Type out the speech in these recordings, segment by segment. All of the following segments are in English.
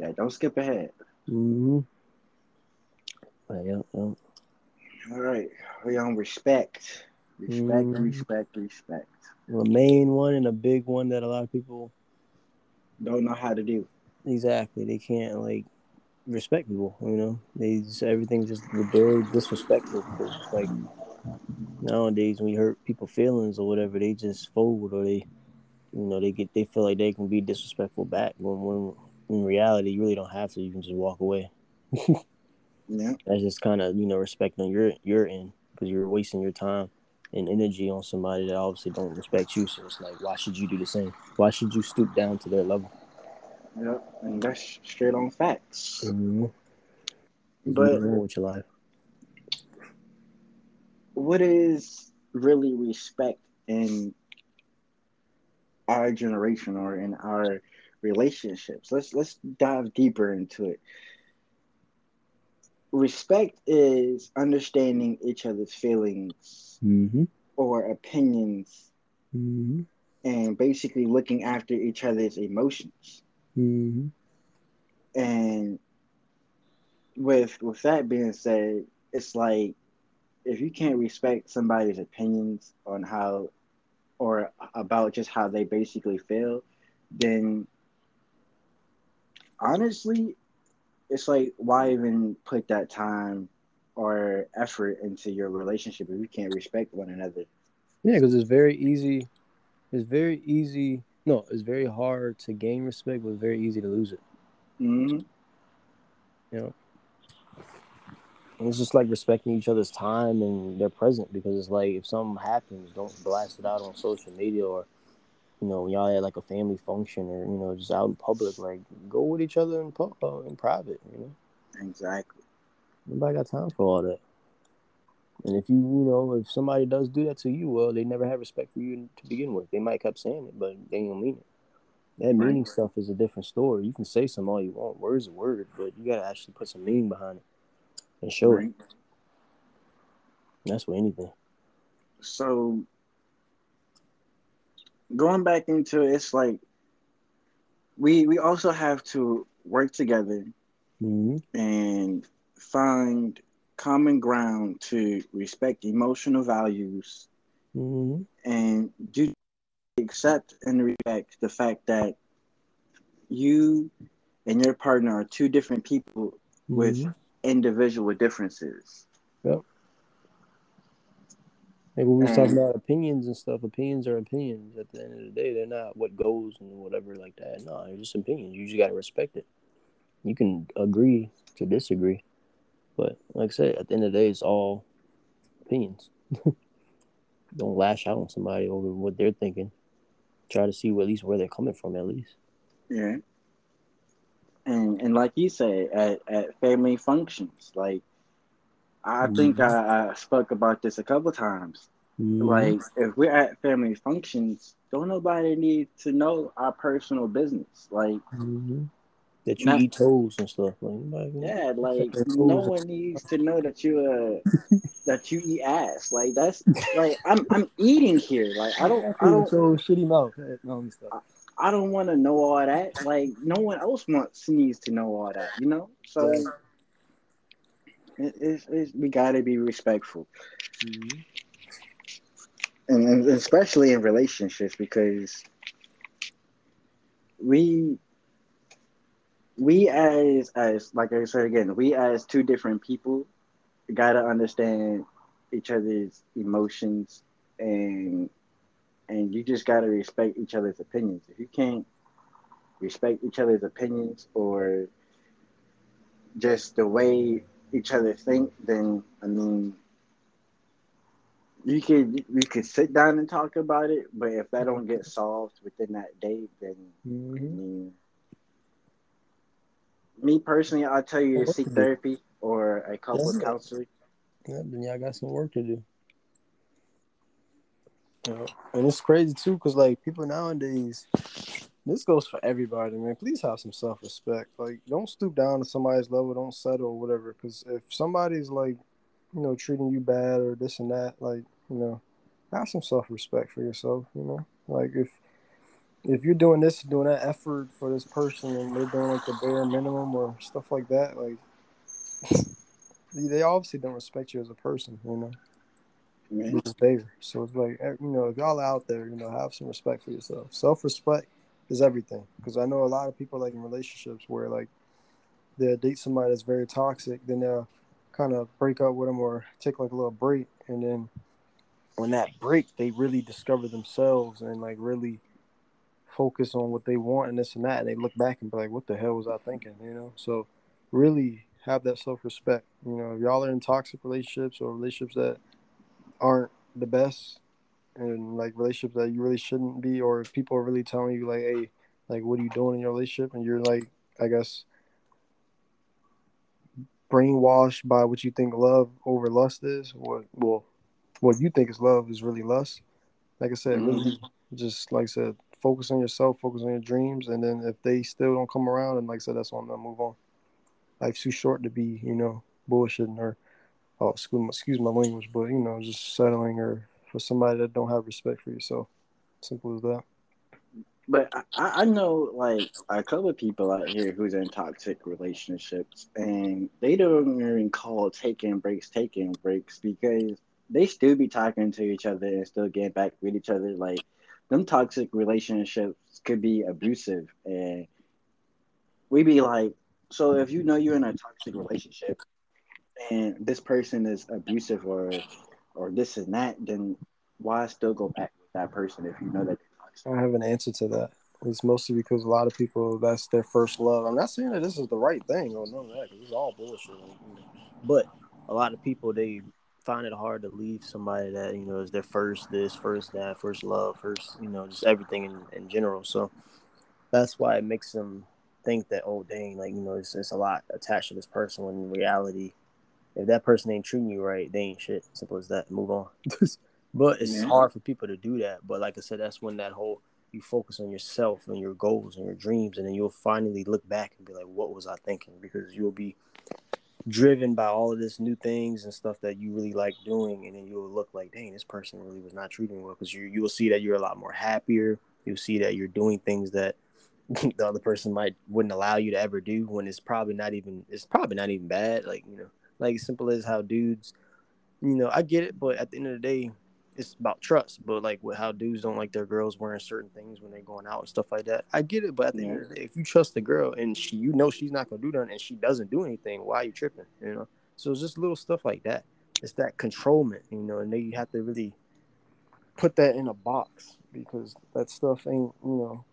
Yeah, don't skip ahead. Mm-hmm. Right, yep, yep. All right, we on respect, respect, Mhm. respect, respect. The main one and a big one that a lot of people Don't know how to do. exactly they can't like respect people. You know, they just everything's just very disrespectful. Like nowadays, when you hurt people's feelings or whatever, they just fold or they, you know, they get they feel like they can be disrespectful back. When when in reality, you really don't have to. You can just walk away. Yeah, That's just kind of you know respect on your your end because you're wasting your time and energy on somebody that obviously don't respect you. So it's like, why should you do the same? Why should you stoop down to their level? yeah, and that's straight on facts. Mm-hmm. But with your life. what is really respect in our generation or in our relationships? Let's let's dive deeper into it. Respect is understanding each other's feelings Mm-hmm. or opinions Mm-hmm. and basically looking after each other's emotions. Mm-hmm. And with with that being said, it's like if you can't respect somebody's opinions on how or about just how they basically feel, then honestly, it's like why even put that time or effort into your relationship if you can't respect one another? Yeah, because it's very easy. It's very easy. No, it's very hard to gain respect, but it's very easy to lose it. hmm You know, and it's just like respecting each other's time and their present. Because it's like if something happens, don't blast it out on social media or you know y'all at like a family function or you know just out in public. Like go with each other in pu- uh, in private. You know, Exactly. nobody got time for all that. And if you you know if somebody does do that to you, well, they never have respect for you to begin with. They might kept saying it, but they don't mean it. That Right. meaning stuff is a different story. You can say some all you want, words a word, but you gotta actually put some meaning behind it and show Right. it. That's with anything. So going back into it, it's like we we also have to work together Mm-hmm. and find common ground to respect emotional values Mm-hmm. and do accept and respect the fact that you and your partner are two different people with Mm-hmm. individual differences. Like when we was talking mm. about opinions and stuff, opinions are opinions. At the end of the day, they're not what goes and whatever like that. No, they're just opinions. You just gotta respect it. You can agree to disagree, but like I said, at the end of the day, it's all opinions. Don't lash out on somebody over what they're thinking. Try to see at least where they're coming from, at least. Yeah. And and like you said, at, at family functions, like I think I, I spoke about this a couple times. Mhm. Like if we're at family functions, don't nobody need to know our personal business. Like Mhm. that you Not- eat toes and stuff. Like, like, yeah, like no one needs to know that you uh that you eat ass. Like that's like I'm I'm eating here. Like I don't I don't so shitty mouth. No, let. I don't want to know all that. Like no one else wants needs to know all that. You know. So Right. It, it's, it's, we gotta be respectful, Mhm. and, and especially in relationships because we we as as like I said again, we as two different people gotta understand each other's emotions and and you just gotta respect each other's opinions. If you can't respect each other's opinions or just the way each other think, then I mean you could we could sit down and talk about it, but if that don't get solved within that day, then I Mhm. mean me personally I'll tell you to seek to therapy or a couple Yeah. counseling. Yeah, then y'all got some work to do. Yeah. And it's crazy too, cause like people nowadays, this goes for everybody, man. Please have some self respect. Like, don't stoop down to somebody's level. Don't settle or whatever. Cause if somebody's like, you know, treating you bad or this and that, like, you know, have some self respect for yourself. You know, like if if you're doing this, doing that effort for this person, and they're doing like the bare minimum or stuff like that, like they obviously don't respect you as a person, you know. Which. So it's like eh, you know, if y'all out there, you know, have some respect for yourself. Self respect is everything. Because I know a lot of people like in relationships where like they'll date somebody that's very toxic, then they'll kind of break up with them or take like a little break, and then when that break, they really discover themselves and like really focus on what they want and this and that, and they look back and be like, "What the hell was I thinking?" You know. So really have that self respect. You know, if y'all are in toxic relationships or relationships that aren't the best and like relationships that you really shouldn't be or if people are really telling you like hey like what are you doing in your relationship? And you're like i guess brainwashed by what you think love over lust is what well what you think is love is really lust. Like i said Mhm. really just like i said focus on yourself focus on your dreams and then if they still don't come around and like i said that's on them move on. Life's too short to be you know bullshitting or oh excuse my, excuse my language but you know just settling or for somebody that don't have respect for yourself simple as that But I, I know like a couple of people out here who's in toxic relationships, and they don't even call taking breaks taking breaks because they still be talking to each other and still getting back with each other. Like them toxic relationships could be abusive, and we be like, so if you know you're in a toxic relationship and this person is abusive or or this and that, then why still go back with that person if you know that i have an answer to that it's mostly because a lot of people that's their first love i'm not saying that this is the right thing or none of that it's all bullshit. But a lot of people they find it hard to leave somebody that you know is their first this, first that, first love, first you know just everything in, in general. So that's why it makes them think that oh dang like you know it's, it's a lot attached to this person when in reality if that person ain't treating you right they ain't shit. Simple as that. Move on. But it's Yeah. hard for people to do that. But like i said that's when that whole you focus on yourself and your goals and your dreams and then you'll finally look back and be like what was i thinking? Because you'll be driven by all of this new things and stuff that you really like doing and then you'll look like dang this person really was not treating me well. Because you you'll see that you're a lot more happier. You'll see that you're doing things that the other person might wouldn't allow you to ever do when it's probably not even it's probably not even bad. Like you know like as simple as how dudes you know i get it but at the end of the day it's about trust. But like with how dudes don't like their girls wearing certain things when they're going out and stuff like that i get it but at the end of the day if you trust the girl and she you know she's not gonna do that and she doesn't do anything why are you tripping you know? So it's just little stuff like that. It's that controlment you know and they have to really put that in a box because that stuff ain't you know.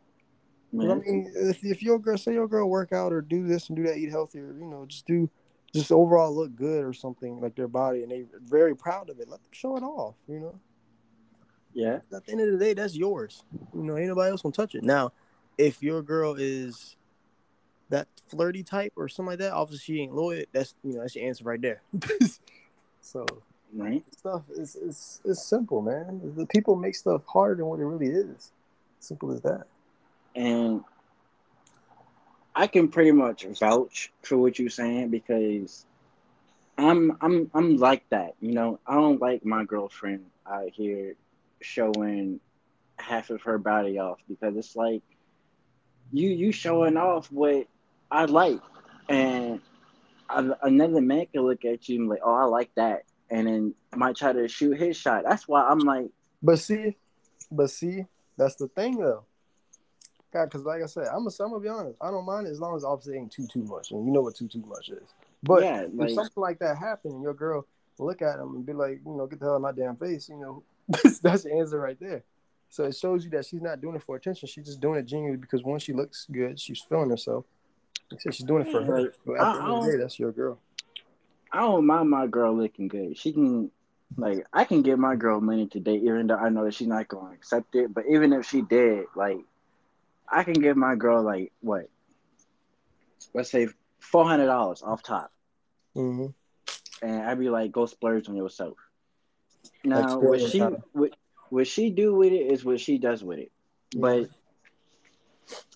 I mean, if, if your girl say your girl work out or do this and do that, eat healthier, you know, just do, just overall look good or something like their body, and they very proud of it. Let them show it off, you know. yeah, At the end of the day, that's yours. You know, ain't nobody else gonna touch it. Now, if your girl is that flirty type or something like that, obviously she ain't loyal. That's you know that's your answer right there. so right. stuff is is is simple, man. The people make stuff harder than what it really is. Simple as that. And I can pretty much vouch for what you're saying because I'm I'm I'm like that. You know, I don't like my girlfriend out here showing half of her body off because it's like you you showing off what I like, and a- another man can look at you and like, oh, I like that, and then might try to shoot his shot. That's why I'm like, But see, but see, that's the thing though. Because like I said, I'm gonna, I'm gonna be honest. I don't mind as long as obviously ain't too too much, and you know what too too much is. But yeah, if something like that happened, and your girl look at him and be like, you know, get the hell out of my damn face, you know, that's, that's the answer right there. So it shows you that she's not doing it for attention. She's just doing it genuinely because once she looks good, she's feeling herself. Like I said, she's doing it for her. But at the end of the day, that's your girl. I don't mind my girl looking good. She can, like, I can give my girl money today, even though I know that she's not going to accept it. But even if she did, like, I can give my girl like what? Let's say four hundred dollars off top, Mm-hmm. and I'd be like, go splurge on yourself. Now, what she what, what she do with it is what she does with it. But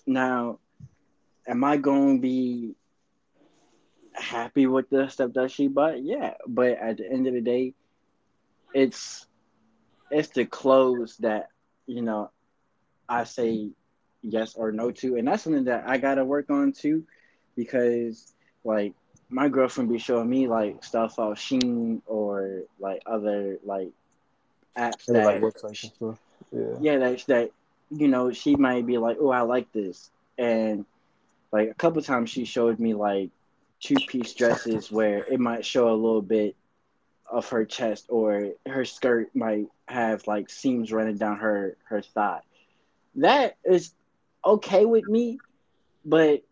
now, am I going to be happy with the stuff that she bought? Yeah, but at the end of the day, it's it's the clothes that you know I say yes or no to, and that's something that I gotta work on too, because like my girlfriend be showing me like stuff off Shein or like other like apps that like websites and stuff. Yeah. yeah that that you know she might be like oh I like this and like a couple times she showed me like two piece dresses where it might show a little bit of her chest or her skirt might have like seams running down her her thigh that is okay with me but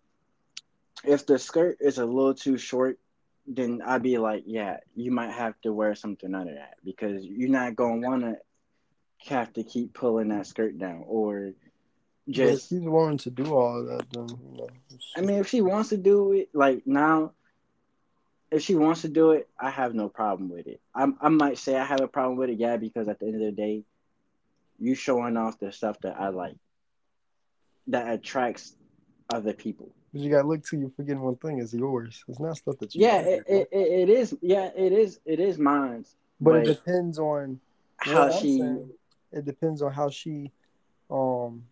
if the skirt is a little too short then I'd be like yeah you might have to wear something under that because you're not gonna want to have to keep pulling that skirt down or But just she's willing to do all of that, then you know. I mean if she wants to do it like now if she wants to do it I have no problem with it I I might say I have a problem with it yeah because at the end of the day you showing off the stuff that I like that attracts other people. But you gotta look to you forgetting one thing is yours. It's not stuff that you yeah it, it, it is yeah it is it is mine. But it depends on how she saying, it depends on how she um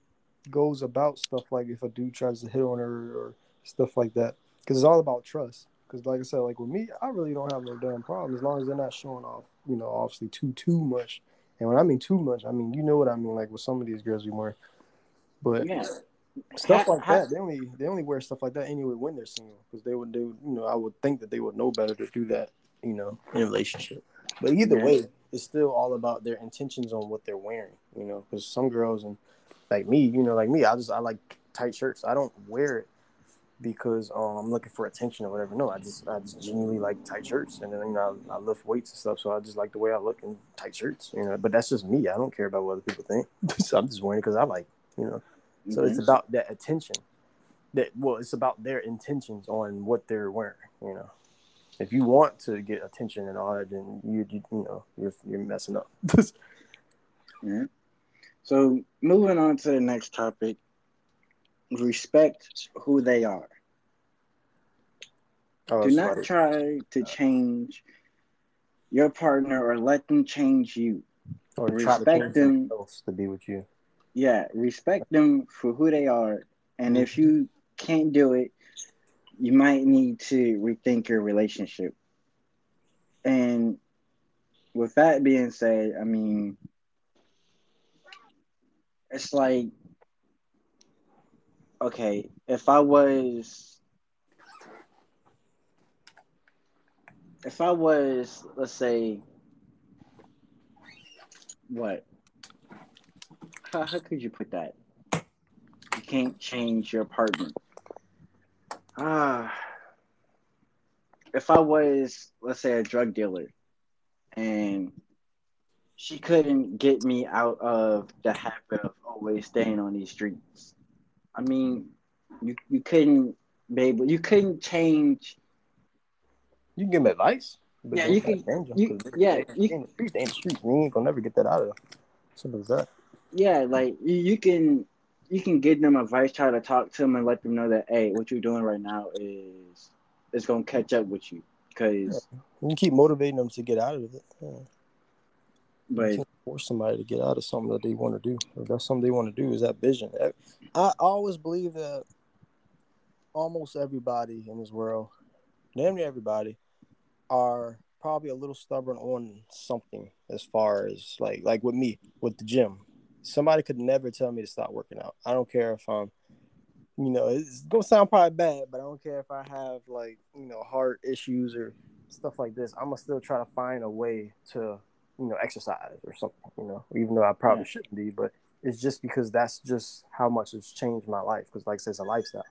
goes about stuff like if a dude tries to hit on her or stuff like that. Because it's all about trust. Because like i said like with me i really don't have no damn problem as long as they're not showing off you know obviously too too much. And when i mean too much i mean you know what i mean like with some of these girls we wear. But yeah stuff Ha- like ha- that. They only they only wear stuff like that anyway when they're single because they would do you know i would think that they would know better to do that you know in a relationship. But either way it's still all about their intentions on what they're wearing you know because some girls and like me you know like me i just i like tight shirts. I don't wear it because um, i'm looking for attention or whatever. No i just i just genuinely like tight shirts and then you know I, I lift weights and stuff so i just like the way i look in tight shirts you know but that's just me. I don't care about what other people think. So i'm just wearing it because i like you know so it's Mhm. about that attention. That well, it's about their intentions on what they're wearing. You know, if you want to get attention and all that, then you you, you know you're you're messing up. Yeah. So moving on to the next topic, respect who they are. Oh, Do not try to change your partner or let them change you. or respect them. else to be with you. Yeah, respect them for who they are. And if you can't do it, you might need to rethink your relationship. And with that being said, I mean, it's like, okay, if I was, if I was, let's say, what? How, how could you put that? You can't change your partner. Ah, if I was, let's say, a drug dealer, and she couldn't get me out of the habit of always staying on these streets. I mean, you you couldn't be able, you couldn't change. You can give them advice. but Yeah, you can- you- yeah, you- streets, they in the streets. We ain't gonna never get that out of them. Simple as that. Yeah, like you, you can you can give them advice, try to talk to them, and let them know that hey, what you're doing right now is is gonna catch up with you. Because, You can keep motivating them to get out of it. Yeah. but you can't force somebody to get out of something that they want to do. If that's something they want to do, is that vision. I, I always believe that almost everybody in this world, damn near everybody, are probably a little stubborn on something as far as like like with me with the gym. Somebody could never tell me to stop working out. I don't care if I'm you know, it's gonna sound probably bad, but I don't care if I have like, you know, heart issues or stuff like this. I'm gonna still try to find a way to you know, exercise or something, you know, even though I probably Yeah. shouldn't be, but it's just because that's just how much it's changed my life. Because, like I said, it's a lifestyle.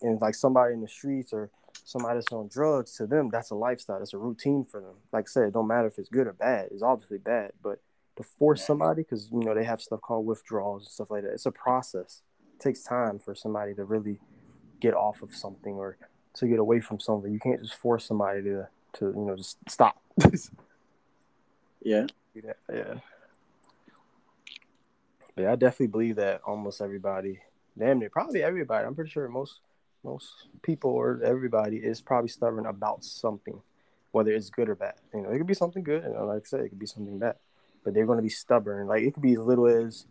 And like somebody in the streets or somebody that's on drugs, to them, that's a lifestyle. It's a routine for them. Like I said, it don't matter if it's good or bad. It's obviously bad, but to force somebody, because, you know, they have stuff called withdrawals and stuff like that, it's a process. It takes time for somebody to really get off of something or to get away from something. You can't just force somebody to, to you know, just stop. yeah. Yeah. But yeah, I definitely believe that almost everybody, damn near, probably everybody. I'm pretty sure most most people or everybody is probably stubborn about something, whether it's good or bad. You know, it could be something good, and like I said, it could be something bad. But they're going to be stubborn. Like it could be as little as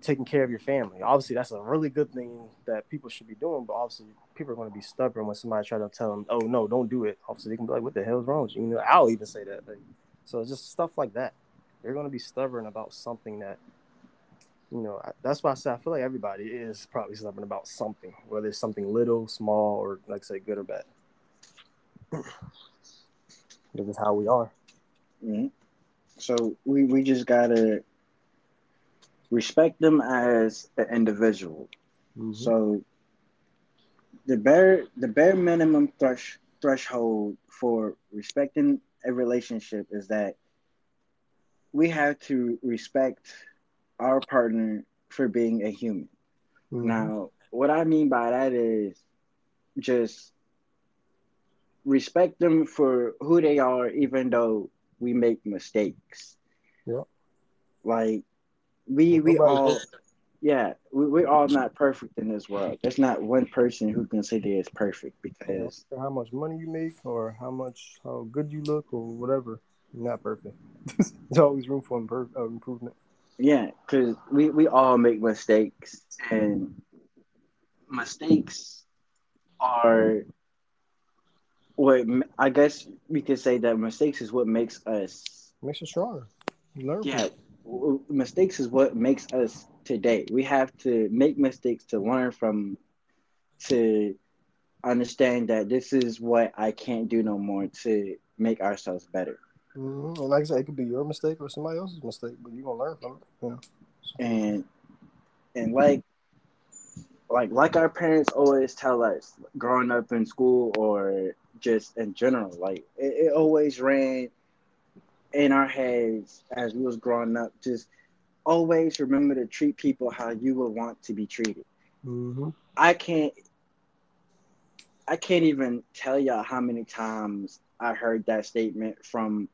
taking care of your family. Obviously, that's a really good thing that people should be doing. But obviously, people are going to be stubborn when somebody try to tell them, "Oh no, don't do it." Obviously, they can be like, "What the hell's wrong with you?" You know, I'll even say that. Like, so it's just stuff like that. They're going to be stubborn about something that, you know. That's why I say I feel like everybody is probably stubborn about something, whether it's something little, small, or like say, good or bad. this is how we are. Mhm. So we we just gotta respect them as an individual. Mhm. So the bare the bare minimum thresh, threshold for respecting a relationship is that we have to respect our partner for being a human. Mhm. Now, what I mean by that is just respect them for who they are, even though we make mistakes. Yeah. Like we we all yeah, we, we're all not perfect in this world. There's not one person who can say they is perfect because how much money you make or how much how good you look or whatever. You're not perfect. There's always room for improve, uh, improvement. yeah, because we, we all make mistakes and mistakes are what I guess we could say that mistakes is what makes us Makes you stronger. Learn. yeah mistakes is what makes us today we have to make mistakes to learn from to understand that this is what i can't do no more to make ourselves better Mhm. And like I said, it could be your mistake or somebody else's mistake, but you're gonna learn from it. You know. and and like like like our parents always tell us growing up in school or just in general like it, it always ran in our heads as we was growing up just always remember to treat people how you would want to be treated Mm-hmm. I can't I can't even tell y'all how many times I heard that statement from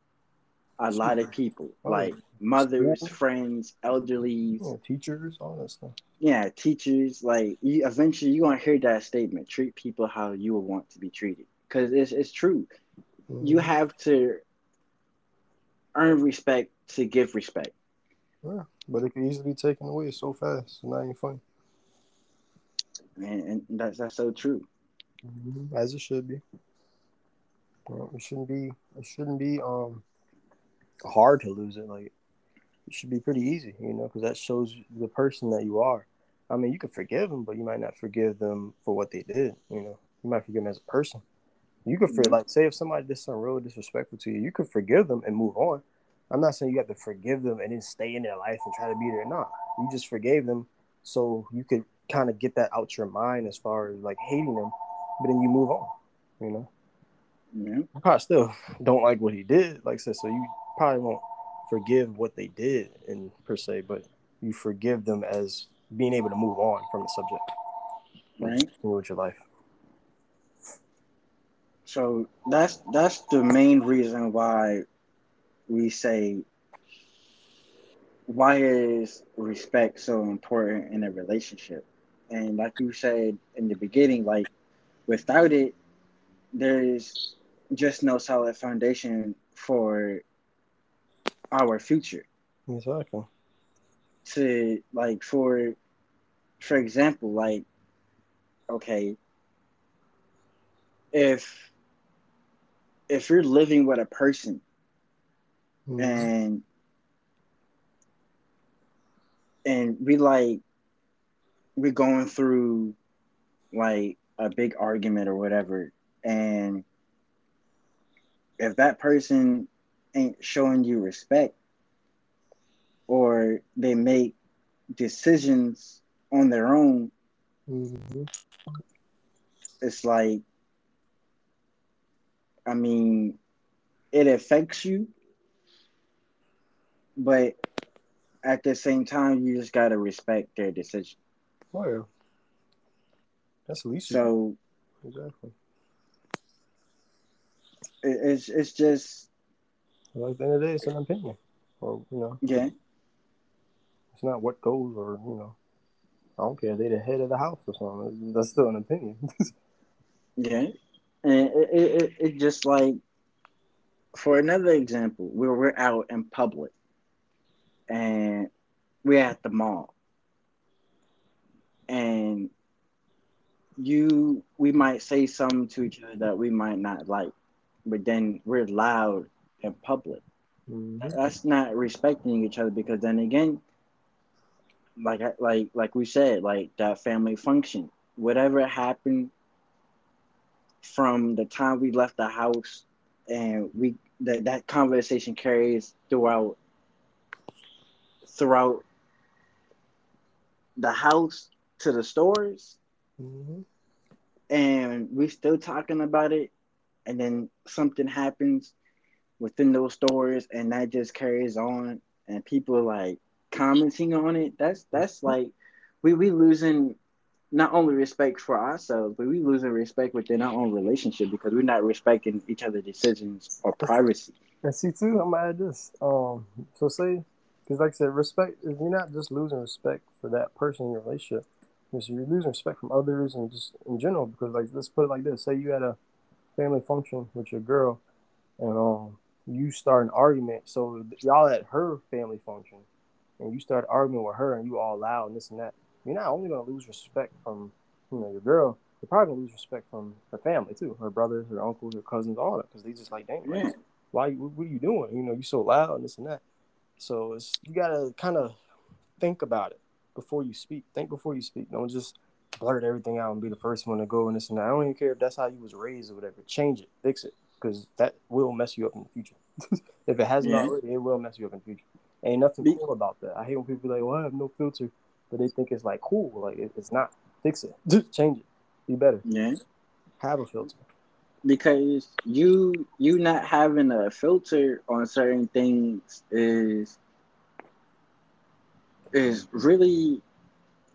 a lot of people, Oh. like mothers, friends, elderly, Yeah, teachers, all that stuff. yeah, teachers. Like you, eventually, you're gonna hear that statement: treat people how you would want to be treated, because it's it's true. You Mhm. have to earn respect to give respect. Yeah, but it can easily be taken away so fast. It's not even funny. And, and that's that's so true. Mm-hmm. As it should be. Well, it shouldn't be. It shouldn't be um hard to lose it. Like should be pretty easy, you know, because that shows the person that you are. I mean, you can forgive them, but you might not forgive them for what they did. You know, you might forgive them as a person. You could, for, Mhm. like, say if somebody did something real disrespectful to you, you could forgive them and move on. I'm not saying you have to forgive them and then stay in their life and try to be there. Not. you just forgave them so you could kind of get that out your mind as far as like hating them, but then you move on. You know, Yeah. you probably still don't like what he did, like I said, so you probably won't forgive what they did in per se, but you forgive them as being able to move on from the subject, Right. with your life. So that's that's the main reason why we say why is respect so important in a relationship? And like you said in the beginning, like without it, there's just no solid foundation for our future. Exactly. To like for for example, like okay, if if you're living with a person Mhm. and and we like we're going through like a big argument or whatever and if that person ain't showing you respect or they make decisions on their own Mhm. it's like i mean it affects you but at the same time you just got to respect their decision Oh yeah. That's least. so exactly. it's it's just At the end of the day, it's an opinion, or you know, yeah it's not what goes, or you know, I don't care. They the head of the house or something. That's still an opinion. Yeah, and it, it, it, it just like for another example, where we're out in public and we're at the mall, and you we might say something to each other that we might not like, but then we're loud in public. Mhm. That's not respecting each other because then again, like like like we said, like that family function, whatever happened from the time we left the house and we that that conversation carries throughout throughout the house to the stores Mhm. and we're still talking about it and then something happens within those stores and that just carries on and people like commenting on it that's that's like we we losing not only respect for ourselves but we losing respect within our own relationship because we're not respecting each other's decisions or privacy And see too, I'm gonna add this. Um, so say, because like I said, respect. If you're not just losing respect for that person in your relationship, you're losing respect from others and just in general. Because like, let's put it like this: say you had a family function with your girl, and um, you start an argument. So y'all at her family function, and you start arguing with her, and you all loud and this and that. You're not only gonna lose respect from you know your girl, you're probably gonna lose respect from her family too, her brothers, her uncles, her cousins, all that, because they just like, dang, yeah why what are you doing you know you so loud and this and that so it's you gotta kind of think about it before you speak think before you speak don't just blurt everything out and be the first one to go and this and that i don't even care if that's how you was raised or whatever change it fix it because that will mess you up in the future. If it hasn't Yeah. already it will mess you up in the future. Ain't nothing cool about that. I hate when people be like well i have no filter but they think it's like cool. Like it, it's not. Fix it. Change it. Be better. Yeah. Have a filter. Because you you not having a filter on certain things is is really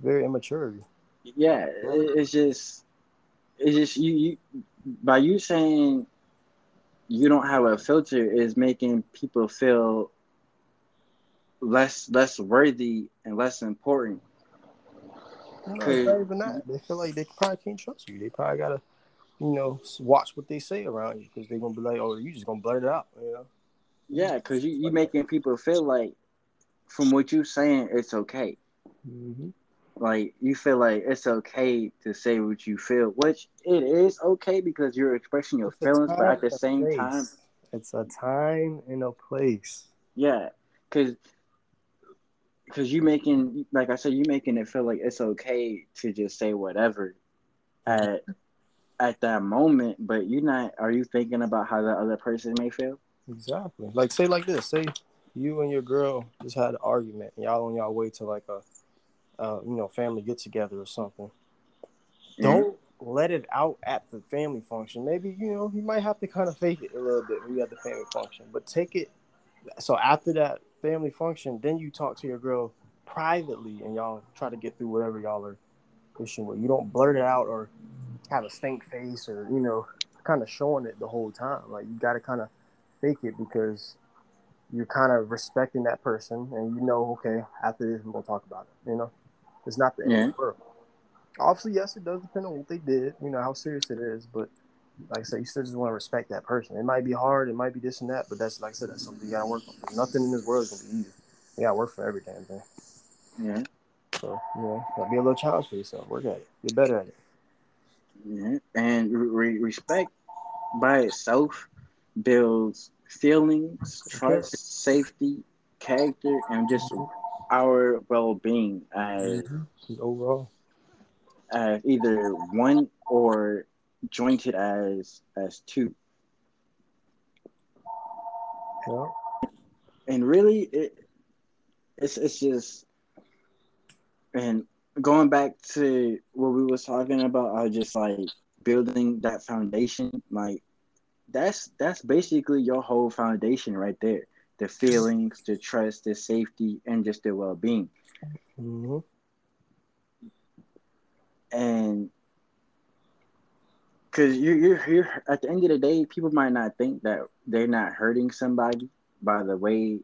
very immature yeah it, it's just it's just you, you by you saying you don't have a filter is making people feel less less worthy and less important No, not even that. They feel like they probably can't trust you. They probably gotta, you know, watch what they say around you because they're gonna be like, "Oh, you just gonna blurt it out," you know. yeah because you you making people feel like from what you're saying it's okay Mm-hmm. Like you feel like it's okay to say what you feel, which it is okay because you're expressing your feelings, but at the same time, it's a time and a place. yeah, because because you making like I said, you making it feel like it's okay to just say whatever at at that moment, but you're not. Are you thinking about how the other person may feel? Exactly. Like say like this. Say you and your girl just had an argument, and y'all on y'all way to like a, uh, you know, family get together or something. Don't let it out at the family function. Maybe you know you might have to kind of fake it a little bit when you at the family function, but take it. So after that family function, then you talk to your girl privately, and y'all try to get through whatever y'all are issue with. You don't blurt it out or have a stink face or you know kind of showing it the whole time. Like you got to kind of fake it because you're kind of respecting that person, and you know, okay, after this we're gonna talk about it. You know, it's not the end of the world. Obviously, yes, it does depend on what they did, you know, how serious it is, but like I said, you still just want to respect that person. It might be hard, it might be this and that, but that's like I said, that's something you gotta work on. Nothing in this world is gonna be easy. You gotta work for every damn thing. Yeah, So, you know, be a little challenge for yourself. Work at it. Get better at it. yeah, and re- respect by itself builds feelings, trust, safety, character, and just mm-hmm. Our well-being as mm-hmm. Overall. as either one or jointed as as two. Yeah. And really, it it's it's just and going back to what we was talking about, I was just like building that foundation, like that's that's basically your whole foundation right there. The feelings, the trust, the safety, and just the well being. Mm-hmm. and because you're, you're you're at the end of the day, people might not think that they're not hurting somebody by the way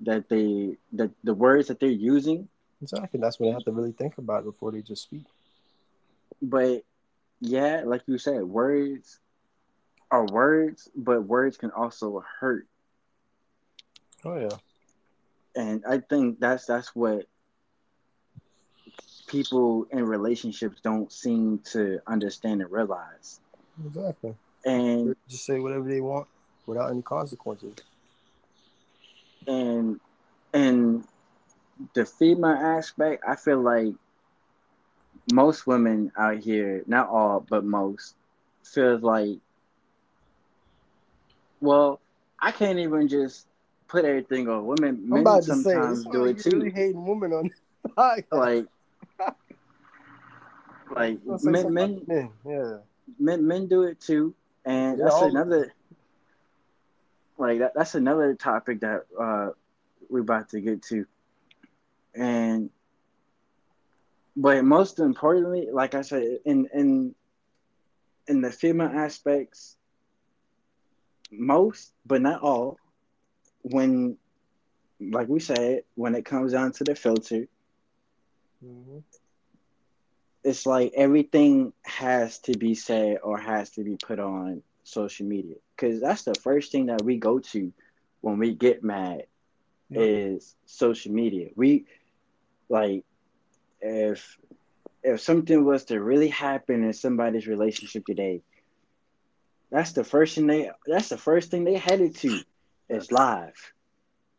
that they that the words that they're using, Exactly. That's what they have to really think about before they just speak. but yeah, like you said, words are words, but words can also hurt, Oh yeah. and I think that's that's what people in relationships don't seem to understand and realize. Exactly. And Just say whatever they want without any consequences. and and the female aspect, I feel like most women out here, not all, but most, feels like well, I can't even just put everything on women. I'm Men about to say, sometimes this do it too. really hating women on. Like like men men men. Yeah. men men do it too, and Yeah, that's all- another like that, that's another topic that uh we're about to get to, and but most importantly, like I said, in in in the female aspects, most but not all, when like we said, when it comes down to the filter, Mhm. it's like everything has to be said or has to be put on social media because that's the first thing that we go to when we get mad Yeah. is social media we like if if something was to really happen in somebody's relationship today that's the first thing they that's the first thing they headed to is live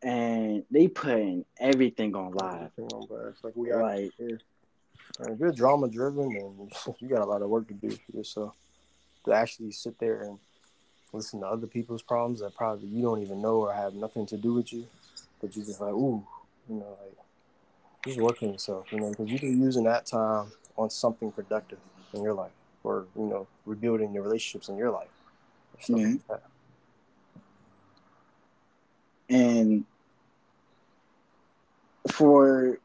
and they putting everything on live Everything on. Like we got like if you're drama driven, then you got a lot of work to do for yourself. To actually sit there and listen to other people's problems that probably you don't even know or have nothing to do with you, but you're just like, ooh, you know, like just working yourself, you know, because you can be using that time on something productive in your life, or you know, rebuilding your relationships in your life. Yeah. like. Mm-hmm. And for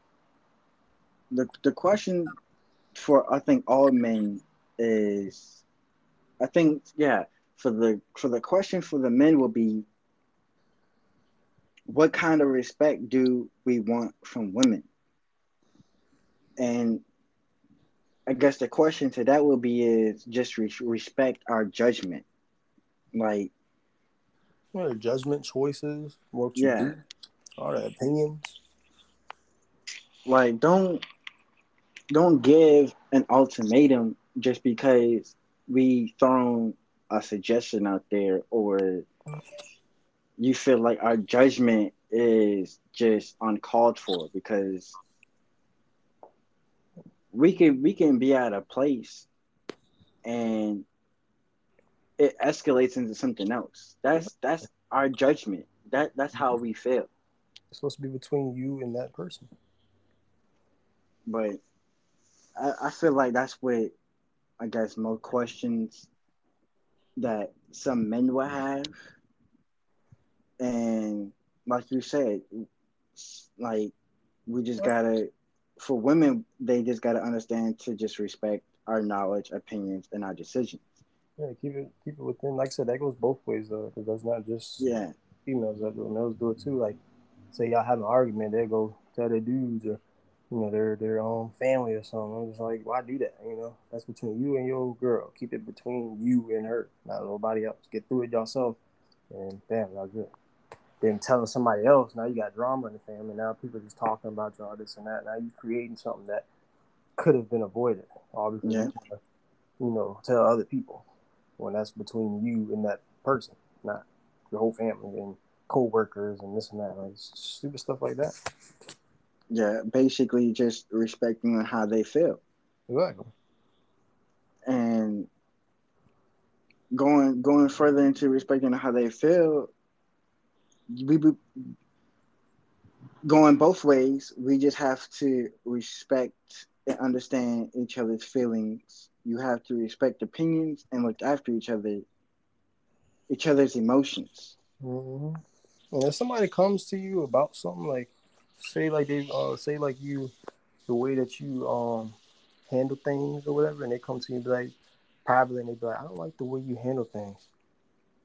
the the question for I think all men is I think yeah for the for the question for the men will be what kind of respect do we want from women? And I guess the question to that will be is just re- respect our judgment. Like their judgment, choices, what you Yeah. do, all the opinions. like don't don't give an ultimatum just because we thrown a suggestion out there or you feel like our judgment is just uncalled for because we can we can be at a place and it escalates into something else that's that's our judgment that that's how we feel It's supposed to be between you and that person. but I, I feel like that's what I guess more questions that some men will have, and like you said, like we just gotta for women they just gotta understand to just respect our knowledge, opinions, and our decisions. Yeah, keep it keep it within. Like I said, that goes both ways though, because that's not just Yeah, females that do it. Males do it too. Like, say y'all have an argument, they go tell their dudes or you know their their own family or something. I'm just like, why do that? You know, that's between you and your girl. Keep it between you and her, not nobody else. Get through it yourself, and bam, y'all good. Then telling somebody else, now you got drama in the family. Now people just talking about y'all this and that. Now you're creating something that could have been avoided. All because Yeah. you, you know, tell other people when that's between you and that person, not your whole family and co-workers and this and that, like stupid stuff like that. yeah. Basically, just respecting how they feel. Exactly. and going going further into respecting how they feel we be going both ways we just have to respect and understand each other's feelings you have to respect opinions and look after each other each other's emotions hmm And if somebody comes to you about something like, say like they uh say like you, the way that you um handle things or whatever, and they come to you like privately and they be like, I don't like the way you handle things.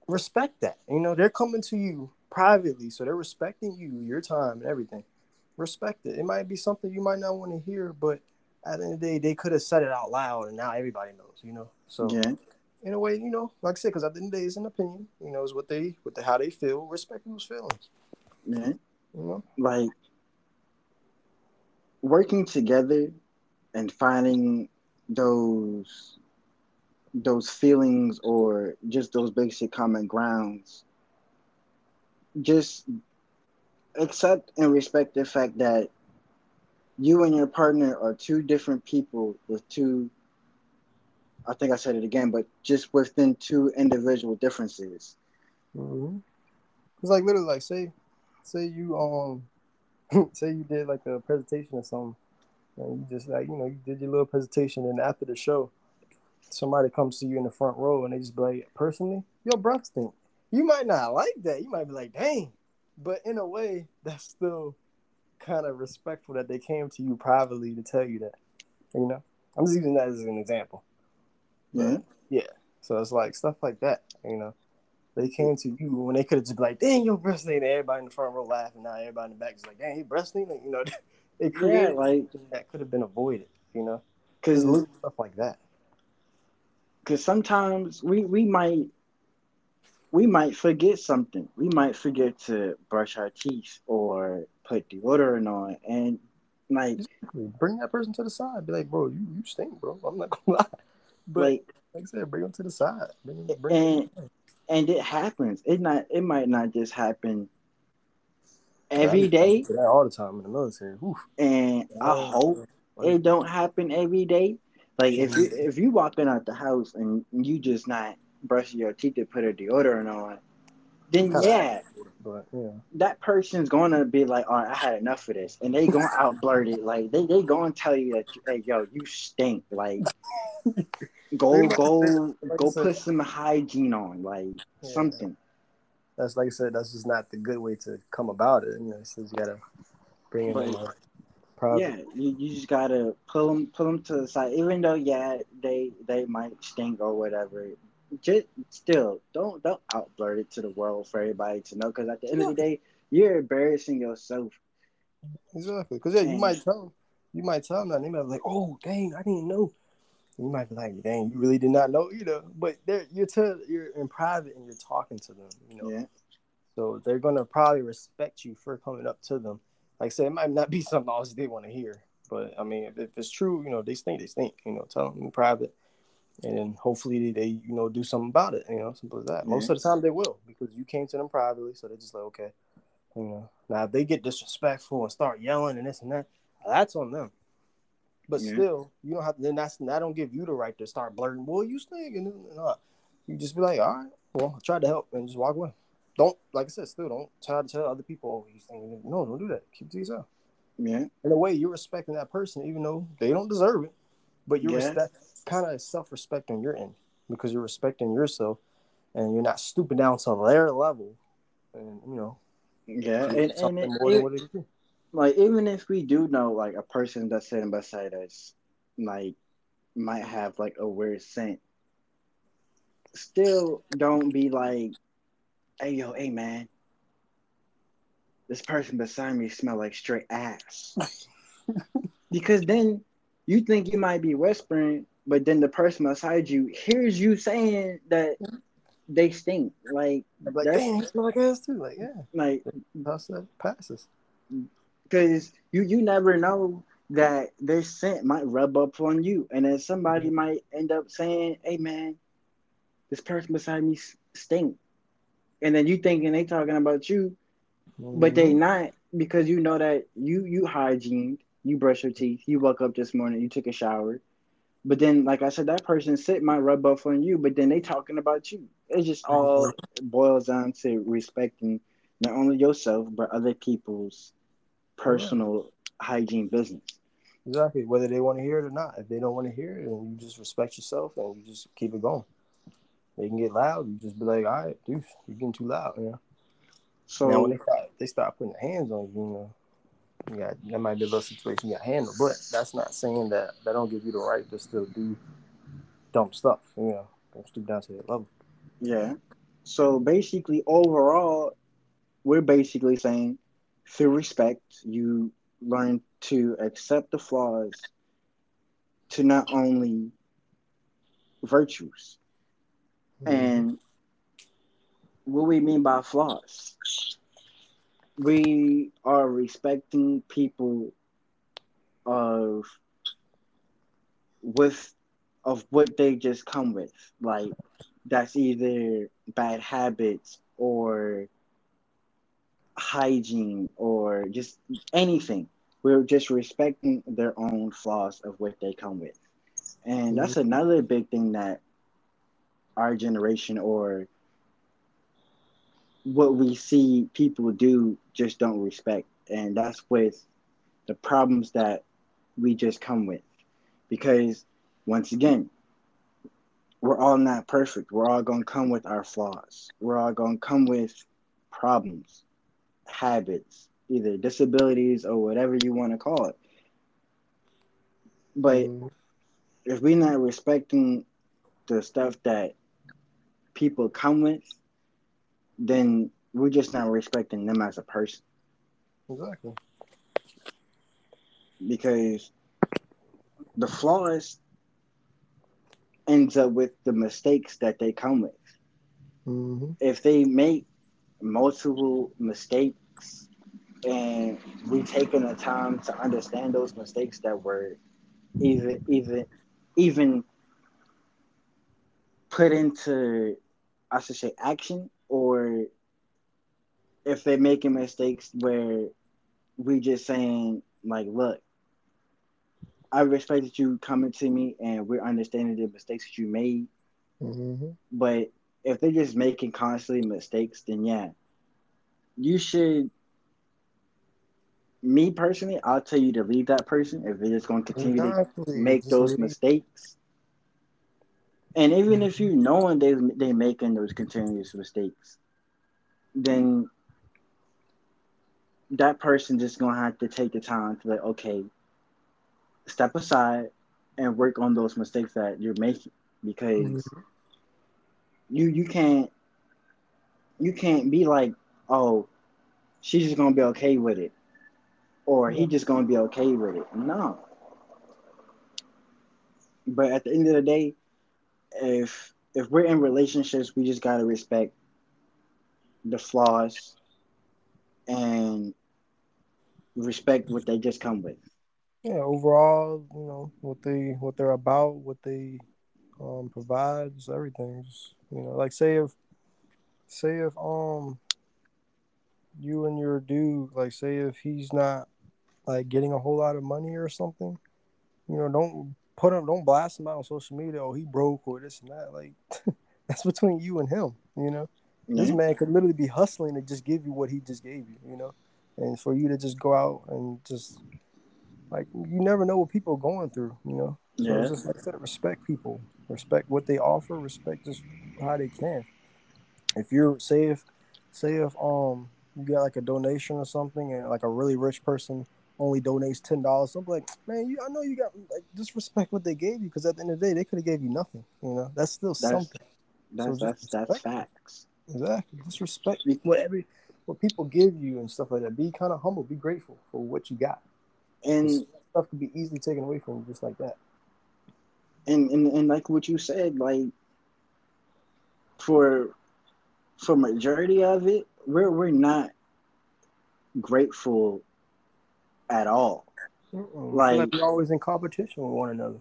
Respect that. You know, they're coming to you privately, so they're respecting you, your time and everything. Respect it. It might be something you might not want to hear, but at the end of the day, they could have said it out loud, and now everybody knows. You know, so yeah in a way, you know, like I said, because at the end of the day, it's an opinion. You know, it's what they, what the, how they feel. Respect people's feelings. yeah You know, like working together and finding those those feelings or just those basic common grounds just accept and respect the fact that you and your partner are two different people with two I think I said it again, but just within two individual differences. Mm-hmm. It's like literally like say say you um say you did like a presentation or something and you just like you know you did your little presentation and after the show somebody comes to you in the front row and they just be like personally your breath stink you might not like that you might be like dang but in a way that's still kind of respectful that they came to you privately to tell you that you know i'm just using that as an example Yeah. Mm-hmm. yeah so it's like stuff like that you know they came to you when they could have just been like, "Dang, your breast stink." Everybody in the front row laughing. Now everybody in the back is like, "Dang, he breast stink." You know, they created Yeah, like that could have been avoided. You know, because just stuff like that. because sometimes we we might we might forget something. We might forget to brush our teeth or put deodorant on, and like Bring that person to the side. Be like, "Bro, you you stink, bro." I'm not gonna lie, but like like I said, bring them to the side. Bring, bring and and it happens. It not it might not just happen every day, all the time in the military. Oof. and I hope it don't happen every day. Like if you if you walking out the house and you just not brushing your teeth to put a deodorant on, then yeah, But yeah, that person's gonna be like, all right, I had enough of this, and they gonna out blurt it. Like they they gonna tell you that, hey, yo, you stink. Like go go go put some hygiene on, like Yeah. something. that's like I said. That's just not the good way to come about it. You know, so you gotta bring it in. Yeah, you, you just gotta pull them pull them to the side. Even though yeah, they they might stink or whatever. Just still don't don't out blurt it to the world for everybody to know. Because at the end of the day, you're embarrassing yourself. Exactly. Because yeah, you might tell them, you might tell them that, and they might be like, "Oh, dang, I didn't know." And you might be like, "Dang, you really did not know," you know. But they're you're to, you're in private and you're talking to them, you know. Yeah, So they're gonna probably respect you for coming up to them. Like I say, it might not be something else they want to hear, but I mean, if, if it's true, you know, they stink, they stink. You know, tell them in private, and then hopefully they, you know, do something about it. You know, simple as that. Most of the time they will because you came to them privately, so they're just like, okay, you know. Now if they get disrespectful and start yelling and this and that, that's on them. But Yeah. still, you don't have to. Then that's that don't give you the right to start blurting. Well, you stink, and, uh, you just be like, all right, well, I tried to help and just walk away. Don't like I said, still don't try to tell other people. Oh, you stink. No, don't do that. Keep to yourself. yeah, In a way, you're respecting that person, even though they don't deserve it. But you're Yeah. respect, kind of self-respect on your end because you're respecting yourself, and you're not stooping down to their level, and you know, yeah. And, and it, more than it- what it is. like even if we do know like a person that's sitting beside us, like might have like a weird scent. Still, don't be like, "Hey yo, hey man, this person beside me smell like straight ass," because then you think you might be whispering, but then the person beside you hears you saying that they stink. Like, like, you smell like ass too. Like, yeah, like that's that passes. because you you never know that their scent might rub up on you, and then somebody might end up saying, "Hey, man, this person beside me stink," and then you thinking they talking about you, but they Mhm. not because you know that you you hygiene, you brush your teeth, you woke up this morning, you took a shower, but then like I said, that person scent might rub off on you, but then they talking about you. It just all boils down to respecting not only yourself but other people's personal hygiene business. exactly whether they want to hear it or not. If they don't want to hear it, then you just respect yourself and you just keep it going. They can get loud. You just be like, all right, dude, you're getting too loud. You know. So now when they start, they start putting their hands on you, you know, you got that might be a little situation you got to handle. But that's not saying that that don't give you the right to still do dumb stuff. You know, don't stoop down to that level. yeah. So basically overall we're basically saying through respect you learn to accept the flaws to not only virtues. Mm-hmm. And what we mean by flaws? We are respecting people of with of what they just come with. Like that's either bad habits or hygiene or just anything. We're just respecting their own flaws of what they come with. And that's Mm-hmm. another big thing that our generation or what we see people do just don't respect. And that's with the problems that we just come with. Because once again, we're all not perfect. We're all going to come with our flaws. We're all going to come with problems, habits, either disabilities or whatever you want to call it. But Mhm. if we're not respecting the stuff that people come with, then we're just not respecting them as a person Exactly. because the flaws ends up with the mistakes that they come with. Mm-hmm. If they make multiple mistakes and we taking the time to understand those mistakes that were even even even put into I should say action if they're making mistakes where we just saying like look I respect that you coming to me and we're understanding the mistakes that you made Mm-hmm. but if they're just making constantly mistakes then yeah you should me personally I'll tell you to leave that person if they're just going to continue to make Just those leave. mistakes. And even if you knowing they they making those continuous mistakes, then that person just gonna have to take the time to like, okay, step aside and work on those mistakes that you're making because Mhm. you you can't you can't be like, oh, she's just gonna be okay with it, or he just gonna be okay with it. No. But at the end of the day, if if we're in relationships, we just gotta respect the flaws and respect what they just come with. Yeah. Overall, you know what they what they're about, what they um provides, everything. Just, you know, like say if say if um you and your dude, like say if he's not like getting a whole lot of money or something, you know, don't put him, don't blast him out on social media. Oh, he broke or this and that. Like that's between you and him. You know, this man could literally be hustling to just give you what he just gave you. You know, and for you to just go out and just like you never know what people are going through. You know, so Yeah. it's just like that. Respect people, respect what they offer, respect just how they can. If you're say if say if um you got like a donation or something and like a really rich person only donates ten dollars, I'm like, man, you I know you got like just respect what they gave you because at the end of the day they could have gave you nothing. You know, that's still That's something. that's So that's that's facts. Exactly. Just respect whatever what people give you and stuff like that. Be kind of humble. Be grateful for what you got. And Stuff could be easily taken away from you just like that. and and, and like what you said, like for for majority of it, we're we're not grateful at all. Mm-mm. Like- like we're always in competition with one another.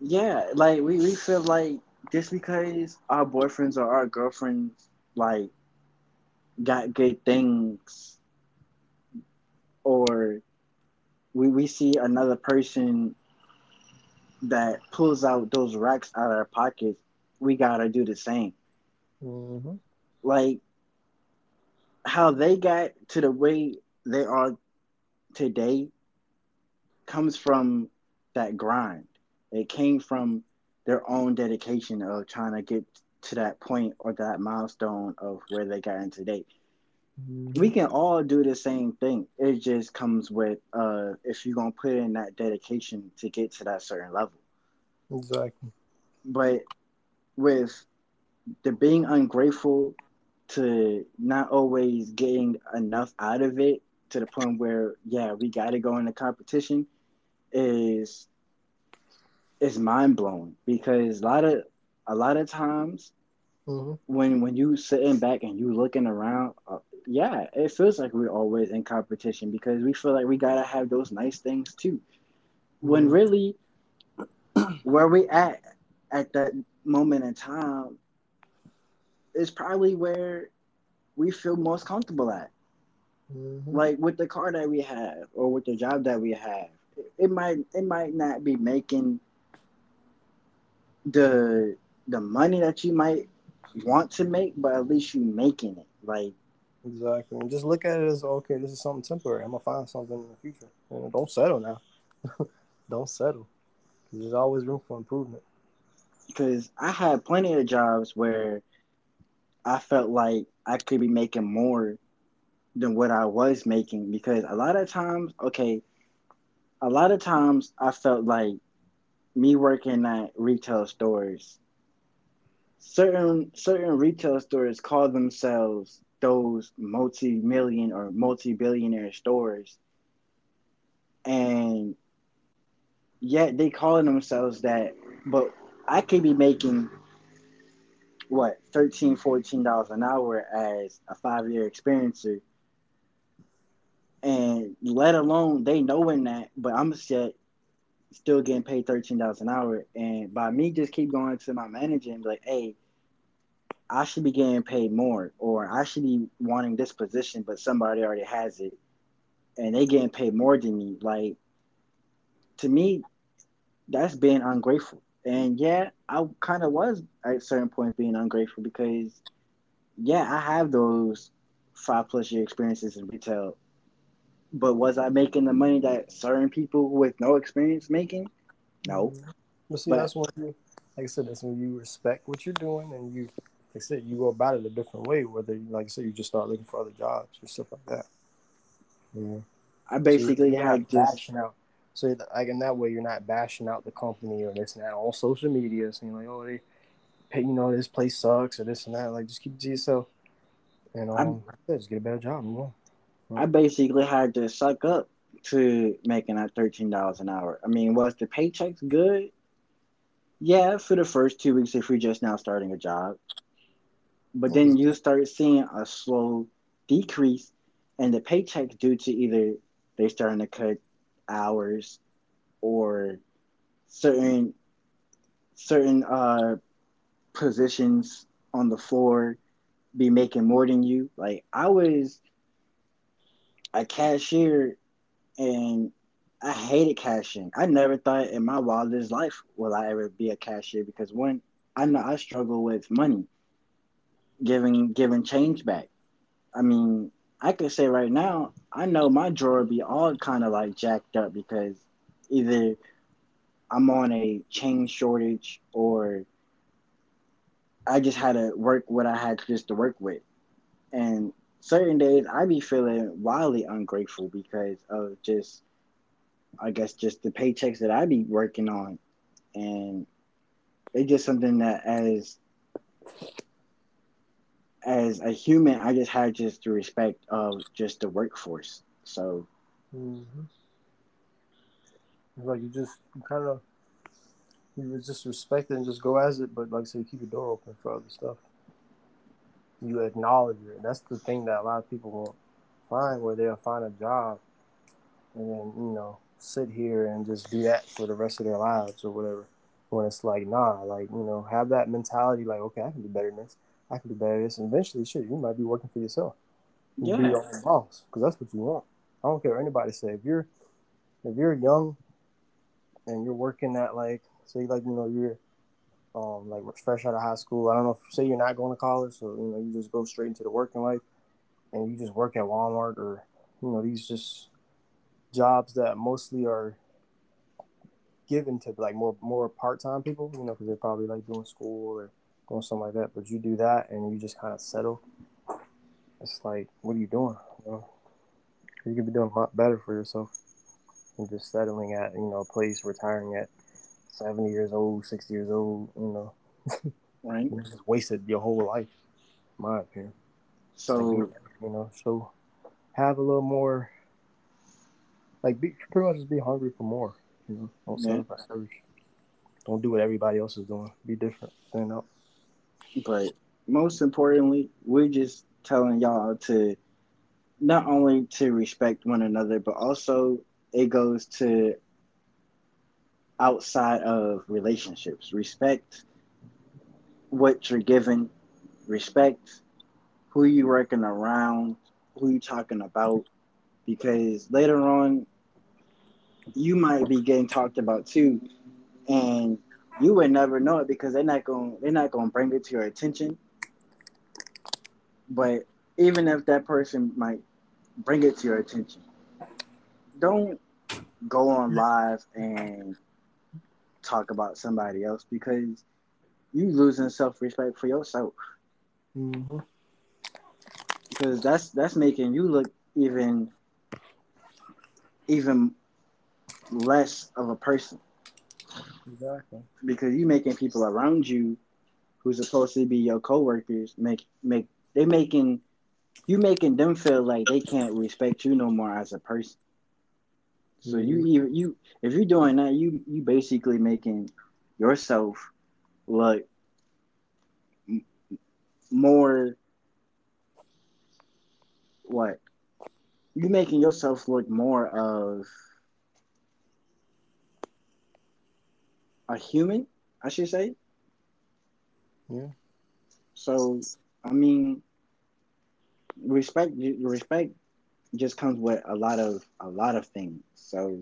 Yeah, like we, we feel like just because our boyfriends or our girlfriends like got good things or we we see another person that pulls out those racks out of our pockets, we gotta do the same. Mm-hmm. Like how they got to the way they are today comes from that grind. It came from their own dedication of trying to get to that point or that milestone of where they got in today. We can all do the same thing. It just comes with uh if you're gonna put in that dedication to get to that certain level. Exactly. But with the being ungrateful to not always getting enough out of it to the point where yeah we got to go into competition is is mind blowing because a lot of a lot of times Mm-hmm. when when you sitting back and you looking around uh, yeah it feels like we're always in competition because we feel like we gotta have those nice things too when Mhm. really where we at at that moment in time is probably where we feel most comfortable at. Mm-hmm. Like with the car that we have or with the job that we have. It might it might not be making the the money that you might want to make, but at least you making it. Like exactly, and just look at it as okay, this is something temporary. I'm gonna find something in the future. And don't settle now. don't settle. There's always room for improvement. Because I had plenty of jobs where I felt like I could be making more than what I was making. Because a lot of times, okay, a lot of times I felt like me working at retail stores certain certain retail stores call themselves those multi-million or multi-billionaire stores. And yet they call themselves that but i could be making what 13 14 dollars an hour as a five year experiencer. And let alone they knowing that but i'm set still getting paid thirteen dollars an hour, and by me just keep going to my manager and be like, "Hey, I should be getting paid more, or I should be wanting this position, but somebody already has it, and they getting paid more than me." Like, to me, that's being ungrateful. And yeah, I kind of was at certain points being ungrateful because, yeah, I have those five plus year experiences in retail but was I making the money that certain people with no experience making? No. Mm-hmm. But see, but, that's when you, like I said, that's when you respect what you're doing and you, like I said, you go about it a different way. Whether, like I said, you just start looking for other jobs or stuff like that. Yeah. I basically so had just out. So like in that way, you're not bashing out the company or this and that on social media, saying like, "Oh, they, pay, you know, this place sucks" or this and that. Like, just keep it to yourself. And um, just get a better job. Move on. I basically had to suck up to making that thirteen dollars an hour. I mean, was the paychecks good? Yeah, for the first two weeks if you're just now starting a job. But then you start seeing a slow decrease in the paychecks due to either they starting to cut hours or certain certain uh positions on the floor be making more than you. Like I was a cashier and I hated cashing. I never thought in my wildest life will I ever be a cashier because when I know I struggle with money, giving giving change back. I mean, I could say right now, I know my drawer be all kind of like jacked up because either I'm on a change shortage or I just had to work what I had just to work with. And certain days I be feeling wildly ungrateful because of just I guess just the paychecks that I be working on. And it's just something that as as a human I just had just the respect of just the workforce. So mm-hmm. like you just kind of you just respect it and just go as it, but like I say, keep your door open for other stuff you acknowledge it. That's the thing that a lot of people won't find where they'll find a job and then, you know, sit here and just do that for the rest of their lives or whatever. When it's like, nah, like, you know, have that mentality like, okay, I can do better than this. I can do better than this. And eventually, shit, you might be working for yourself. You yeah. Be your own boss because that's what you want. I don't care what anybody say. If you're if you're young and you're working at like say like you know you're um, like fresh out of high school. I don't know if say you're not going to college, so you know you just go straight into the working life, and you just work at Walmart or you know these just jobs that mostly are given to like more more part time people, you know, because they're probably like doing school or doing something like that. But you do that and you just kind of settle. It's like, what are you doing? You know, you could be doing a lot better for yourself than just settling at you know a place, retiring at 70 years old, 60 years old, you know. Right. you just wasted your whole life, my opinion. So, you know, so have a little more, like, be pretty much just be hungry for more, you know. Don't yeah. settle Don't do what everybody else is doing. Be different. Stand up. But most importantly, we're just telling y'all to not only to respect one another, but also it goes to outside of relationships. Respect what you're given. Respect who you working around, who you're talking about, because later on you might be getting talked about too, and you would never know it because they're not going they're not going to bring it to your attention. But even if that person might bring it to your attention, don't go on live and talk about somebody else because you losing self respect for yourself. Mm-hmm. Because that's that's making you look even even less of a person. Exactly. Because you making people around you who's supposed to be your coworkers make make they making you making them feel like they can't respect you no more as a person. So you even you if you're doing that, you you basically making yourself look more what you making yourself look more of a human, I should say. Yeah. So I mean, respect respect just comes with a lot of a lot of things. So,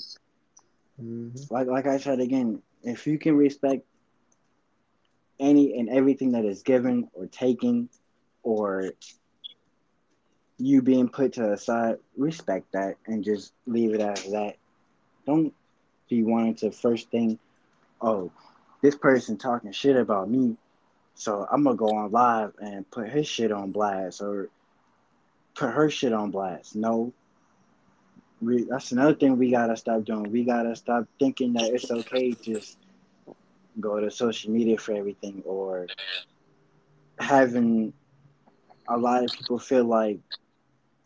mm-hmm. like like I said again, if you can respect any and everything that is given or taken, or you being put to the side, respect that and just leave it as that. Don't be wanting to first thing, oh, this person talking shit about me, so I'm gonna go on live and put his shit on blast or put her shit on blast. No. We, that's another thing we gotta stop doing. We gotta stop thinking that it's okay to just go to social media for everything or having a lot of people feel like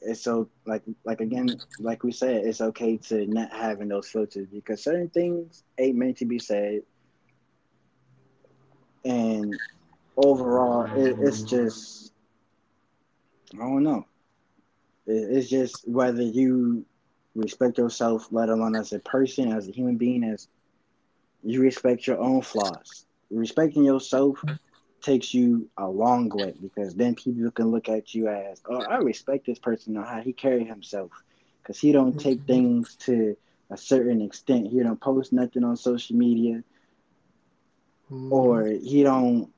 it's so like like again like we said it's okay to not having those filters because certain things ain't meant to be said and overall it, it's just i don't know it's just whether you respect yourself, let alone as a person, as a human being, as you respect your own flaws. Respecting yourself takes you a long way because then people can look at you as, oh, I respect this person or how he carry himself because he don't take mm-hmm. things to a certain extent. He don't post nothing on social media, mm. or he don't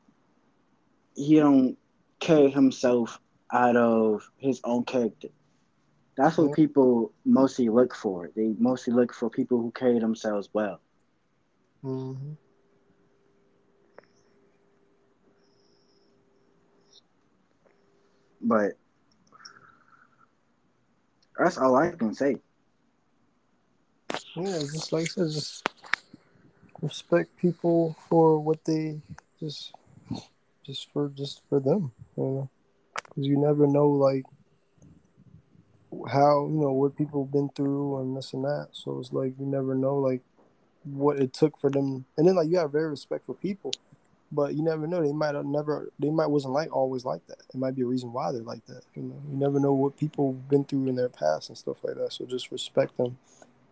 he don't carry himself out of his own character. That's what people mostly look for. They mostly look for people who carry themselves well. Mm-hmm. But that's all I can say. Yeah, just like I said, just respect people for what they just, just for just for them, you know, because you never know like how you know what people have been through and this and that. So it's like you never know like what it took for them. And then like you have very respectful people, but you never know. They might have never. They might wasn't like always like that. It might be a reason why they're like that. You know, you never know what people have been through in their past and stuff like that. So just respect them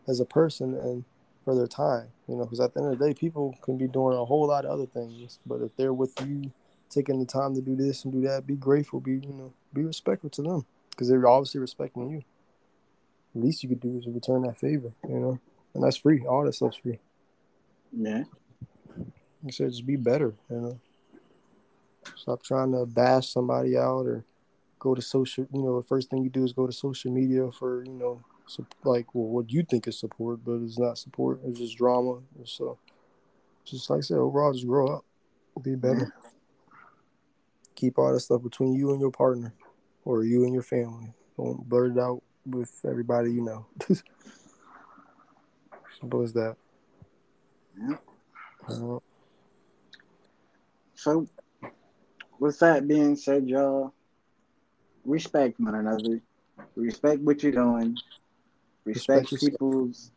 as a person and for their time. You know, because at the end of the day, people can be doing a whole lot of other things, but if they're with you, taking the time to do this and do that, be grateful. Be you know, be respectful to them because they're obviously respecting you. The least you could do is return that favor, you know, and that's free. All that stuff's free. Yeah. You said just be better, you know. Stop trying to bash somebody out or go to social. You know, the first thing you do is go to social media for you know, like well, what you think is support, but it's not support. It's just drama. So, just like I said, overall, just grow up, be better. Keep all that stuff between you and your partner or you and your family. Don't blurt it out with everybody you know. Simple as that. Yeah. Uh, so, with that being said, y'all, respect one another. Respect what you're doing. Respect, respect people's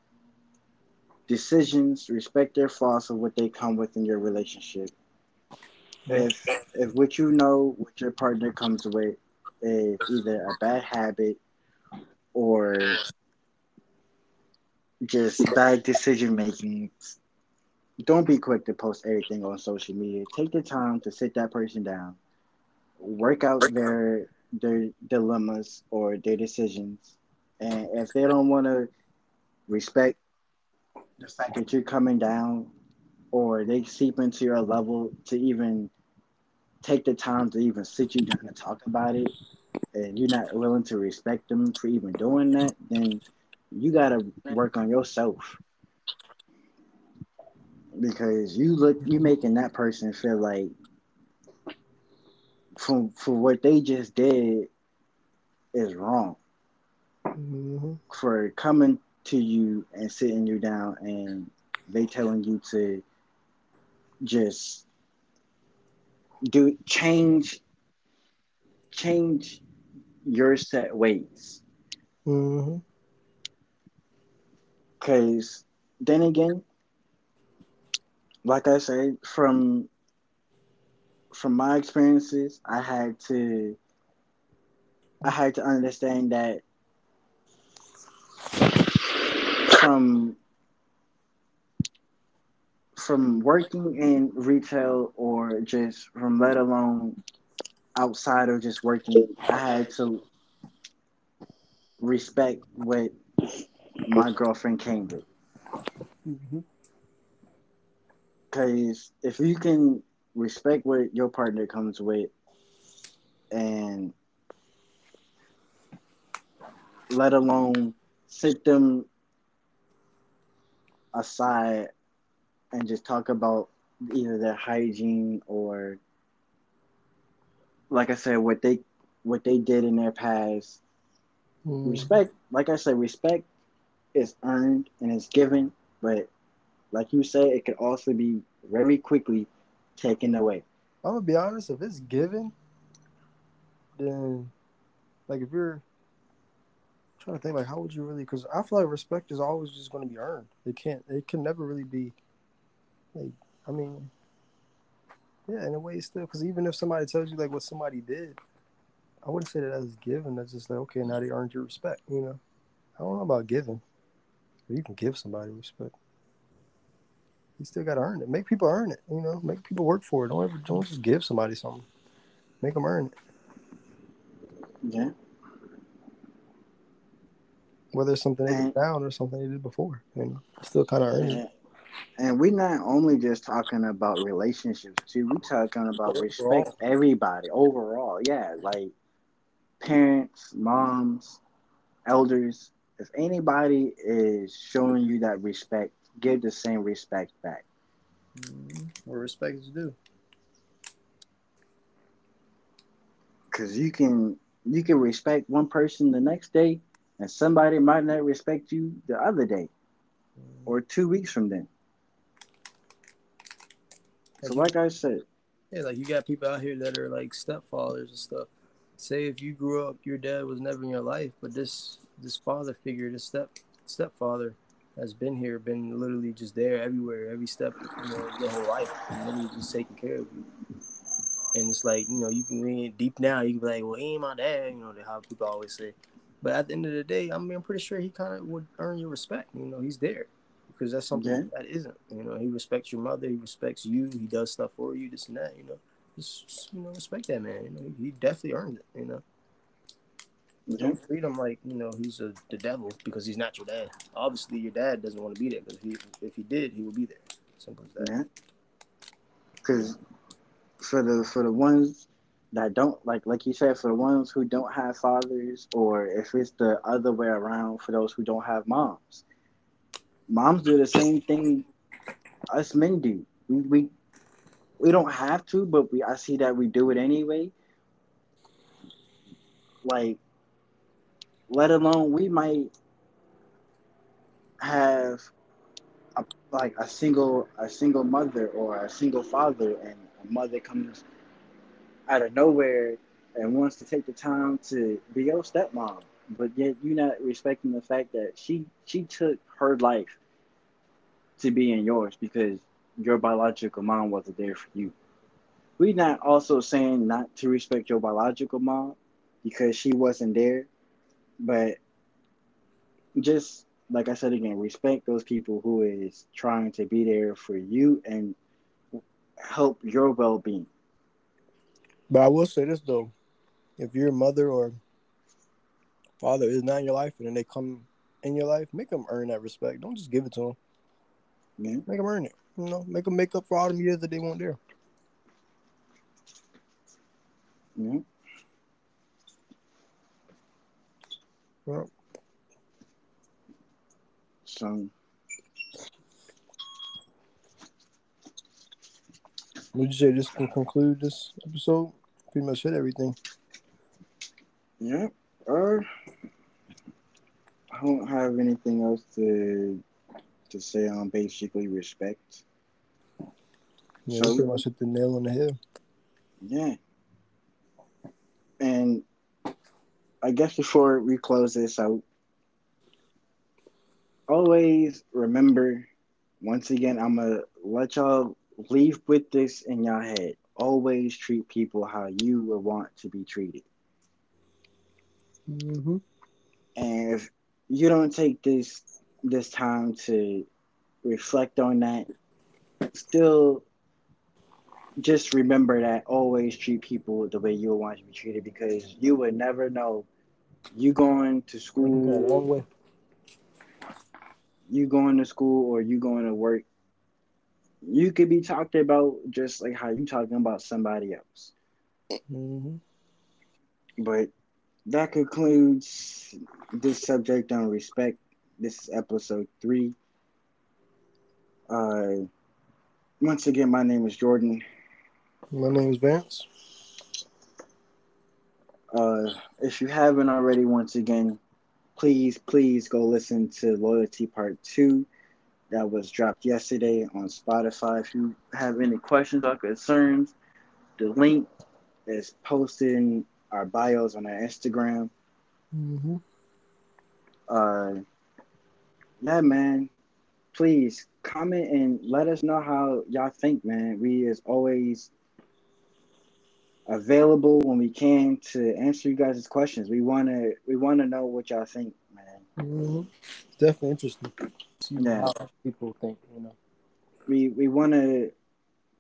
decisions. Respect their flaws of what they come with in your relationship. If if what you know, what your partner comes with, is either a bad habit or just bad decision making, don't be quick to post everything on social media. Take the time to sit that person down, work out their their dilemmas or their decisions, and if they don't want to respect the fact that you're coming down, or they seep into your level to even take the time to even sit you down and talk about it, and you're not willing to respect them for even doing that, then you gotta work on yourself because you look you're making that person feel like from for what they just did is wrong Mm-hmm. for coming to you and sitting you down and they telling you to just do change change your set ways Mm-hmm. because then again like i said from from my experiences i had to i had to understand that from from working in retail or just from let alone outside of just working i had to respect what my girlfriend came with Mm-hmm. because if you can respect what your partner comes with and let alone sit them aside and just talk about either their hygiene or like I said what they what they did in their past Mm-hmm. respect like I said respect is earned and is given but like you say it could also be very quickly taken away I'm gonna be honest. If it's given, then like if you're trying to think, like how would you really? Because I feel like respect is always just going to be earned. It can't. It can never really be. Like I mean, yeah, in a way, still. Because even if somebody tells you like what somebody did, I wouldn't say that as given. That's just like okay, now they earned your respect. You know, I don't know about giving. but You can give somebody respect. You still got to earn it. Make people earn it. You know, make people work for it. Don't ever don't just give somebody something. Make them earn it. yeah Whether it's something they did now or something they did before. You know, still kind of earn it. And, we're not only just talking about relationships too. We're talking about respect everybody overall. Yeah like parents moms elders. If anybody is showing you that respect give the same respect back. Where respect is due. because you can you can respect one person the next day and somebody might not respect you the other day or two weeks from then so like i said Yeah, like you got people out here that are like stepfathers and stuff. Say if you grew up, your dad was never in your life, but this this father figure, this step stepfather, has been here, been literally just there everywhere, every step, you know, your whole life, and literally just taking care of you. And it's like you know, you can read deep now. You can be like, well, he ain't my dad, you know, how people always say. But at the end of the day, I mean, I'm pretty sure he kind of would earn your respect. You know, he's there because that's something Yeah. that isn't. You know, he respects your mother, he respects you, he does stuff for you, this and that. You know, just you know, respect that man. You know, he definitely earned it. You know, yeah, don't treat him like you know he's a, the devil because he's not your dad. Obviously, your dad doesn't want to be there because if he if he did, he would be there. Simple as that. yeah. because for the for the ones that don't like like you said for the ones who don't have fathers or if it's the other way around for those who don't have moms moms do the same thing us men do. We we, we don't have to but we i see that we do it anyway. Like let alone we might have a, like a single a single mother or a single father and a mother comes out of nowhere and wants to take the time to be your stepmom but yet you're not respecting the fact that she she took her life to be in yours because your biological mom wasn't there for you we're not also saying not to respect your biological mom because she wasn't there but just like I said again, respect those people who is trying to be there for you and help your well being. But I will say this though, if your mother or father is not in your life and then they come in your life, make them earn that respect. Don't just give it to them. Yeah. Make them earn it. You know, make them make up for all the years that they weren't there. Yeah. Well, So would you say this can conclude this episode? Pretty much hit everything. yeah. Uh, I don't have anything else to to say on basically respect. Yeah, So- pretty much hit the nail on the head. Yeah. And I guess before we close this out, always remember once again, I'm going to let y'all leave with this in your head. Always treat people how you would want to be treated. Mm-hmm. And if you don't take this this time to reflect on that, still just remember that always treat people the way you want to be treated because you would never know. You going to school you going to school or you going to work you could be talked about just like how you talking about somebody else. Mm-hmm. But that concludes this subject on respect. This is episode three. Uh, once again, my name is Jordan. My name is Vance. Uh, if you haven't already, once again, please, please go listen to Loyalty Part 2 that was dropped yesterday on Spotify. If you have any questions or concerns, the link is posted in our bios on our Instagram. Mm-hmm. uh yeah man please comment and let us know how y'all think man we is always available when we can to answer you guys' questions we want to we want to know what y'all think man Mm-hmm. Definitely interesting. See Yeah. how people think, you know. we we want to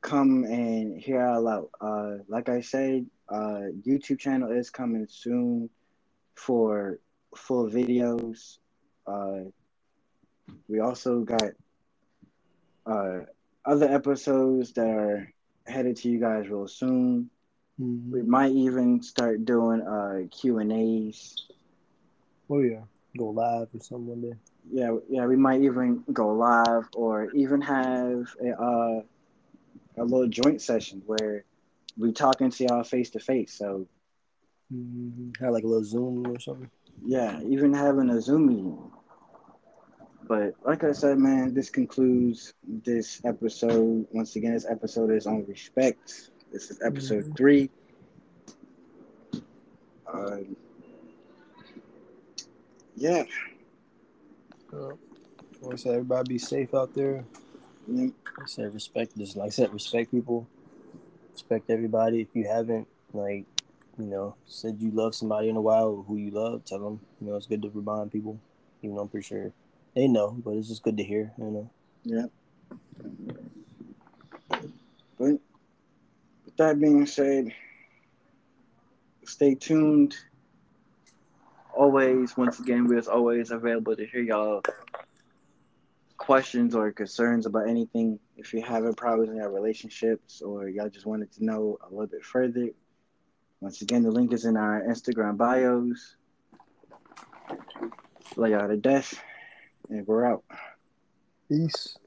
come and hear out loud. Uh like i said uh youtube channel is coming soon for full videos. Uh we also got uh other episodes that are headed to you guys real soon. Mm-hmm. we might even start doing uh q and a's. Oh yeah, go live or something one day. yeah yeah we might even go live or even have a uh a little joint session where we talking to y'all face to face so Mm-hmm. Have like a little Zoom or something. yeah, even having a Zoom meeting. But like I said, man, this concludes this episode. Once again, this episode is on respect. This is episode Mhm. three. Uh, yeah, I want to say everybody be safe out there. Like I said, respect. Just like I said, respect people. Respect everybody. If you haven't, like, you know, said you love somebody in a while, who you love, tell them. You know, it's good to remind people. You know, I'm pretty sure they know, but it's just good to hear. You know. yeah. But with that being said, stay tuned. Always, once again, we're always available to hear y'all questions or concerns about anything. If you're having problems in your relationships or y'all just wanted to know a little bit further, once again, the link is in our Instagram bios. Lay out of death, and we're out. Peace.